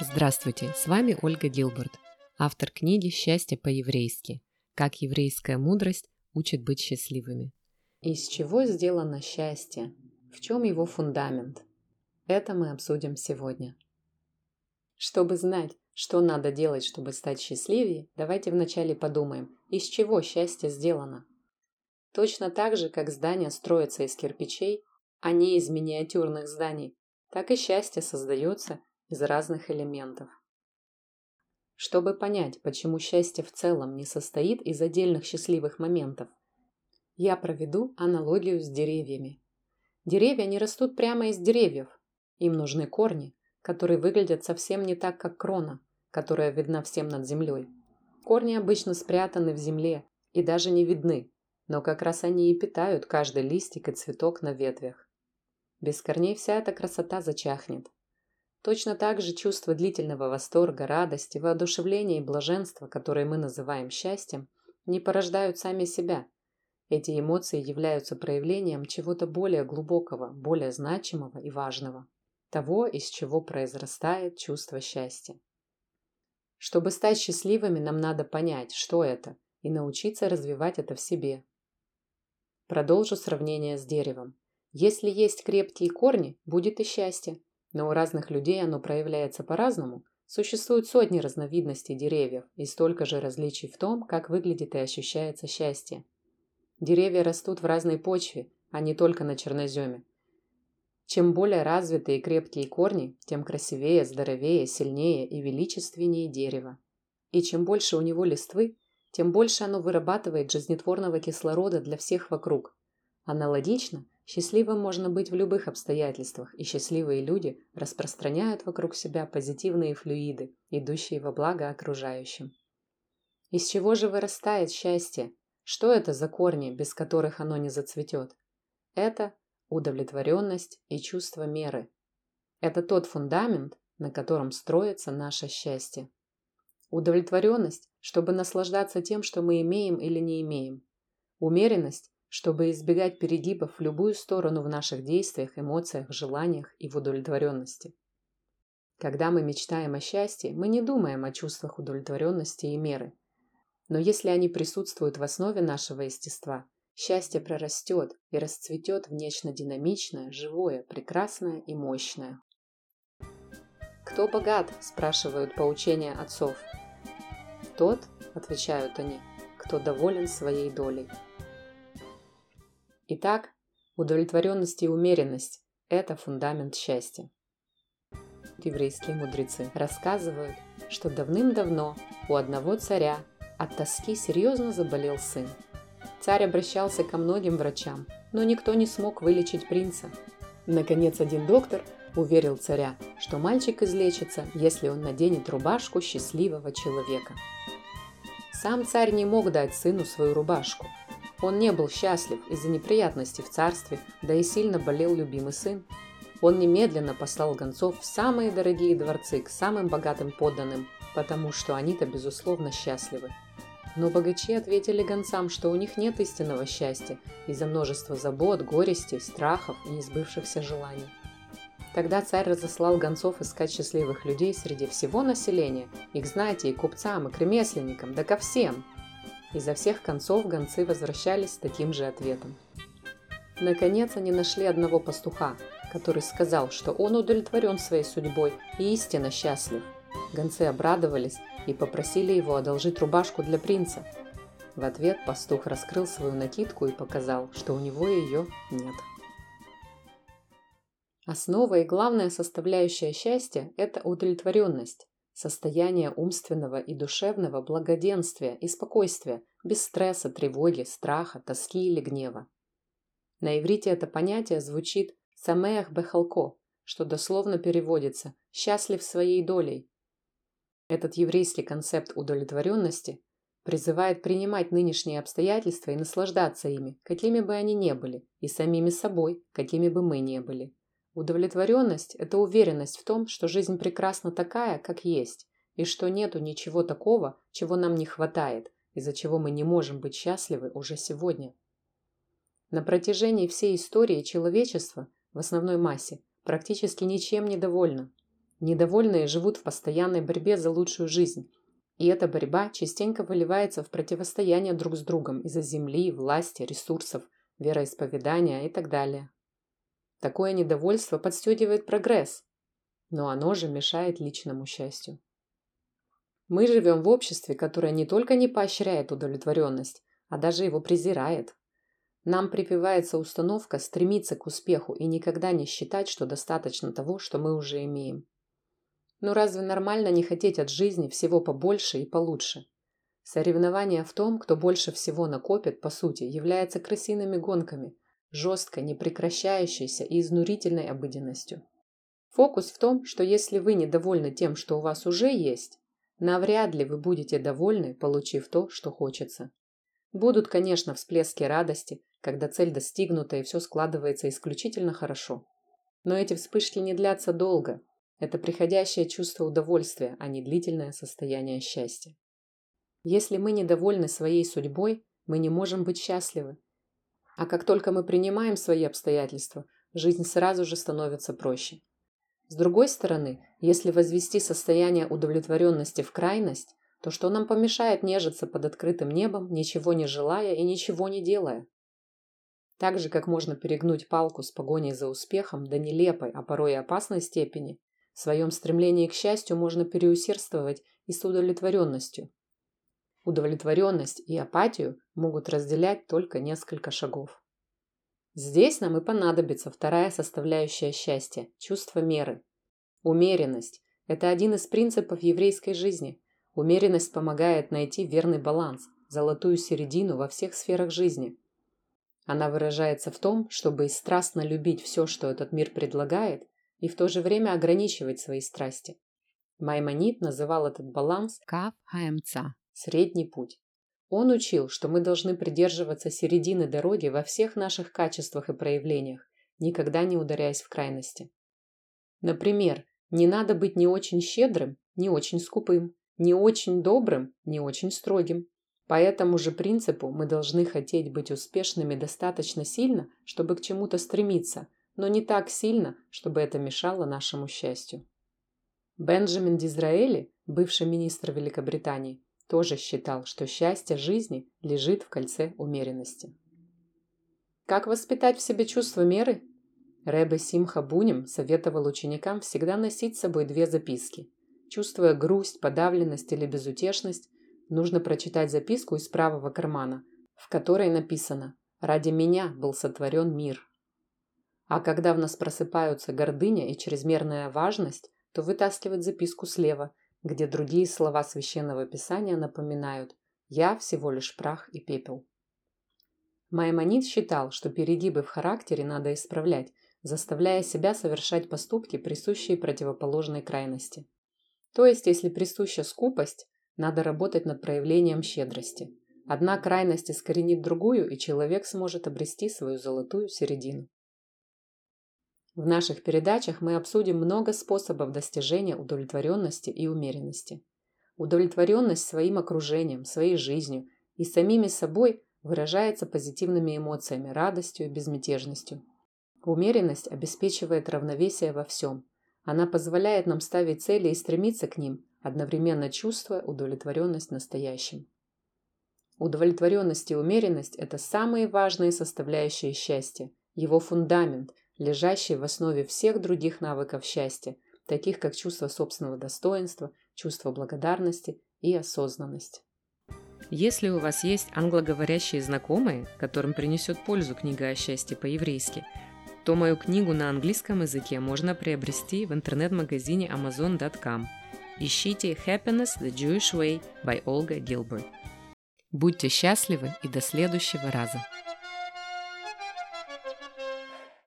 Здравствуйте, с вами Ольга Гилберт, автор книги «Счастье по-еврейски. Как еврейская мудрость учит быть счастливыми». Из чего сделано счастье? В чем его фундамент? Это мы обсудим сегодня. Чтобы знать, что надо делать, чтобы стать счастливее, давайте вначале подумаем, из чего счастье сделано. Точно так же, как здание строится из кирпичей, а не из миниатюрных зданий, так и счастье создается из разных элементов. Чтобы понять, почему счастье в целом не состоит из отдельных счастливых моментов, я проведу аналогию с деревьями. Деревья не растут прямо из деревьев. Им нужны корни, которые выглядят совсем не так, как крона, которая видна всем над землей. Корни обычно спрятаны в земле и даже не видны, но как раз они и питают каждый листик и цветок на ветвях. Без корней вся эта красота зачахнет. Точно так же чувство длительного восторга, радости, воодушевления и блаженства, которые мы называем счастьем, не порождают сами себя – эти эмоции являются проявлением чего-то более глубокого, более значимого и важного. Того, из чего произрастает чувство счастья. Чтобы стать счастливыми, нам надо понять, что это, и научиться развивать это в себе. Продолжу сравнение с деревом. Если есть крепкие корни, будет и счастье. Но у разных людей оно проявляется по-разному. Существуют сотни разновидностей деревьев и столько же различий в том, как выглядит и ощущается счастье. Деревья растут в разной почве, а не только на черноземе. Чем более развитые и крепкие корни, тем красивее, здоровее, сильнее и величественнее дерево. И чем больше у него листвы, тем больше оно вырабатывает жизнетворного кислорода для всех вокруг. Аналогично, счастливым можно быть в любых обстоятельствах, и счастливые люди распространяют вокруг себя позитивные флюиды, идущие во благо окружающим. Из чего же вырастает счастье? Что это за корни, без которых оно не зацветет? Это удовлетворенность и чувство меры. Это тот фундамент, на котором строится наше счастье. Удовлетворенность, чтобы наслаждаться тем, что мы имеем или не имеем. Умеренность, чтобы избегать перегибов в любую сторону в наших действиях, эмоциях, желаниях и в удовлетворенности. Когда мы мечтаем о счастье, мы не думаем о чувствах удовлетворенности и меры – но если они присутствуют в основе нашего естества, счастье прорастет и расцветет в нечто динамичное, живое, прекрасное и мощное. «Кто богат?» – спрашивают поучения отцов. «Тот», – отвечают они, – «кто доволен своей долей». Итак, удовлетворенность и умеренность – это фундамент счастья. Еврейские мудрецы рассказывают, что давным-давно у одного царя от тоски серьезно заболел сын. Царь обращался ко многим врачам, но никто не смог вылечить принца. Наконец один доктор уверил царя, что мальчик излечится, если он наденет рубашку счастливого человека. Сам царь не мог дать сыну свою рубашку. Он не был счастлив из-за неприятностей в царстве, да и сильно болел любимый сын. Он немедленно послал гонцов в самые дорогие дворцы к самым богатым подданным, потому что они-то, безусловно, счастливы. Но богачи ответили гонцам, что у них нет истинного счастья из-за множества забот, горестей, страхов и несбывшихся желаний. Тогда царь разослал гонцов искать счастливых людей среди всего населения, и к знати, и купцам, и к ремесленникам, да ко всем. Изо всех концов гонцы возвращались с таким же ответом. Наконец они нашли одного пастуха, который сказал, что он удовлетворен своей судьбой и истинно счастлив. Гонцы обрадовались и попросили его одолжить рубашку для принца. В ответ пастух раскрыл свою накидку и показал, что у него ее нет. Основа и главная составляющая счастья – это удовлетворенность, состояние умственного и душевного благоденствия и спокойствия, без стресса, тревоги, страха, тоски или гнева. На иврите это понятие звучит «самеях бехалко», что дословно переводится «счастлив своей долей», этот еврейский концепт удовлетворенности призывает принимать нынешние обстоятельства и наслаждаться ими, какими бы они ни были, и самими собой, какими бы мы ни были. Удовлетворенность – это уверенность в том, что жизнь прекрасна такая, как есть, и что нету ничего такого, чего нам не хватает, из-за чего мы не можем быть счастливы уже сегодня. На протяжении всей истории человечества в основной массе, практически ничем не довольна. Недовольные живут в постоянной борьбе за лучшую жизнь. И эта борьба частенько выливается в противостояние друг с другом из-за земли, власти, ресурсов, вероисповедания и так далее. Такое недовольство подстегивает прогресс, но оно же мешает личному счастью. Мы живем в обществе, которое не только не поощряет удовлетворенность, а даже его презирает. Нам прививается установка стремиться к успеху и никогда не считать, что достаточно того, что мы уже имеем. Но разве нормально не хотеть от жизни всего побольше и получше? Соревнование в том, кто больше всего накопит, по сути, является крысиными гонками, жесткой, непрекращающейся и изнурительной обыденностью. Фокус в том, что если вы недовольны тем, что у вас уже есть, навряд ли вы будете довольны, получив то, что хочется. Будут, конечно, всплески радости, когда цель достигнута и все складывается исключительно хорошо. Но эти вспышки не длятся долго. Это приходящее чувство удовольствия, а не длительное состояние счастья. Если мы недовольны своей судьбой, мы не можем быть счастливы. А как только мы принимаем свои обстоятельства, жизнь сразу же становится проще. С другой стороны, если возвести состояние удовлетворенности в крайность, то что нам помешает нежиться под открытым небом, ничего не желая и ничего не делая? Так же, как можно перегнуть палку с погоней за успехом до нелепой, а порой и опасной степени, в своем стремлении к счастью можно переусердствовать и с удовлетворенностью. Удовлетворенность и апатию могут разделять только несколько шагов. Здесь нам и понадобится вторая составляющая счастья – чувство меры. Умеренность – это один из принципов еврейской жизни. Умеренность помогает найти верный баланс, золотую середину во всех сферах жизни. Она выражается в том, чтобы страстно любить все, что этот мир предлагает, и в то же время ограничивать свои страсти. Маймонид называл этот баланс «кав хаэмца» – средний путь. Он учил, что мы должны придерживаться середины дороги во всех наших качествах и проявлениях, никогда не ударяясь в крайности. Например, не надо быть не очень щедрым, не очень скупым, не очень добрым, не очень строгим. По этому же принципу мы должны хотеть быть успешными достаточно сильно, чтобы к чему-то стремиться, но не так сильно, чтобы это мешало нашему счастью. Бенджамин Дизраэли, бывший министр Великобритании, тоже считал, что счастье жизни лежит в кольце умеренности. Как воспитать в себе чувство меры? Рэбе Симха Бунем советовал ученикам всегда носить с собой две записки. Чувствуя грусть, подавленность или безутешность, нужно прочитать записку из правого кармана, в которой написано «Ради меня был сотворен мир». А когда в нас просыпаются гордыня и чрезмерная важность, то вытаскивать записку слева где другие слова священного писания напоминают «я всего лишь прах и пепел». Маймонид считал, что перегибы в характере надо исправлять, заставляя себя совершать поступки, присущие противоположной крайности. То есть, если присуща скупость, надо работать над проявлением щедрости. Одна крайность искоренит другую, и человек сможет обрести свою золотую середину. В наших передачах мы обсудим много способов достижения удовлетворенности и умеренности. Удовлетворенность своим окружением, своей жизнью и самими собой выражается позитивными эмоциями, радостью и безмятежностью. Умеренность обеспечивает равновесие во всем. Она позволяет нам ставить цели и стремиться к ним, одновременно чувствуя удовлетворенность настоящим. Удовлетворенность и умеренность – это самые важные составляющие счастья, его фундамент – лежащий в основе всех других навыков счастья, таких как чувство собственного достоинства, чувство благодарности и осознанность. Если у вас есть англоговорящие знакомые, которым принесет пользу книга о счастье по-еврейски, то мою книгу на английском языке можно приобрести в интернет-магазине amazon.com. Ищите Happiness the Jewish Way by Olga Gilbert. Будьте счастливы и до следующего раза!